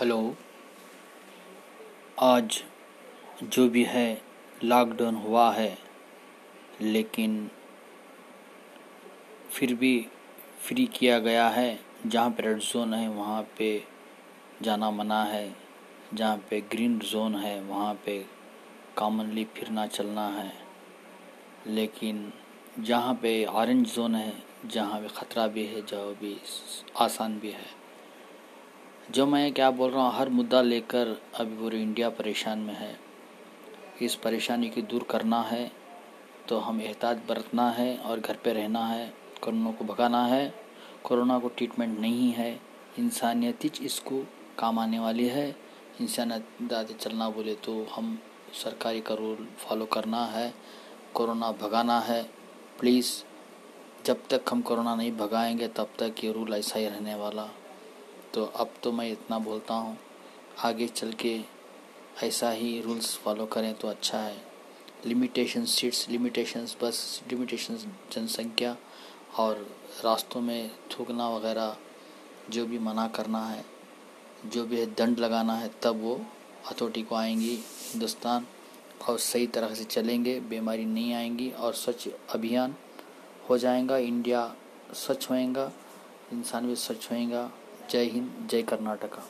Hello. आज जो भी है लॉकडाउन हुआ है, लेकिन फिर भी फ्री किया गया है। जहाँ पे रेड जोन है, वहाँ पे जाना मना है। जहाँ पे ग्रीन जोन है, वहाँ पे कॉमनली फिरना चलना है। लेकिन जहाँ पे ऑरेंज जोन है, जहाँ पे ख़तरा भी है, जहाँ भी आसान भी है जो मैं क्या बोल रहा हूँ, हर मुद्दा लेकर अभी पूरी इंडिया परेशान में है। इस परेशानी की दूर करना है तो हम एहतियात बरतना है और घर पे रहना है, कोरोना को भगाना है। कोरोना को ट्रीटमेंट नहीं है। इंसानियत ही इसको काम आने वाली है। इंसानियत चलना बोले तो हम सरकारी का रूल फॉलो करना है। कोरोना भगाना है। प्लीज़ जब तक हम कोरोना नहीं भगाएँगे, तब तक ये रूल ऐसा ही रहने वाला। तो अब तो मैं इतना बोलता हूँ, आगे चल के ऐसा ही रूल्स फॉलो करें तो अच्छा है। लिमिटेशन सीट्स लिमिटेशंस बस लिमिटेशंस जनसंख्या और रास्तों में थूकना वगैरह, जो भी मना करना है, जो भी है दंड लगाना है, तब वो हथौटी को आएँगी हिंदुस्तान और सही तरह से चलेंगे, बीमारी नहीं आएँगी और स्वच्छ अभियान हो जाएगा, इंडिया स्वच्छ होएगा, इंसान भी स्वच्छ होएगा। जय हिंद जय कर्नाटका।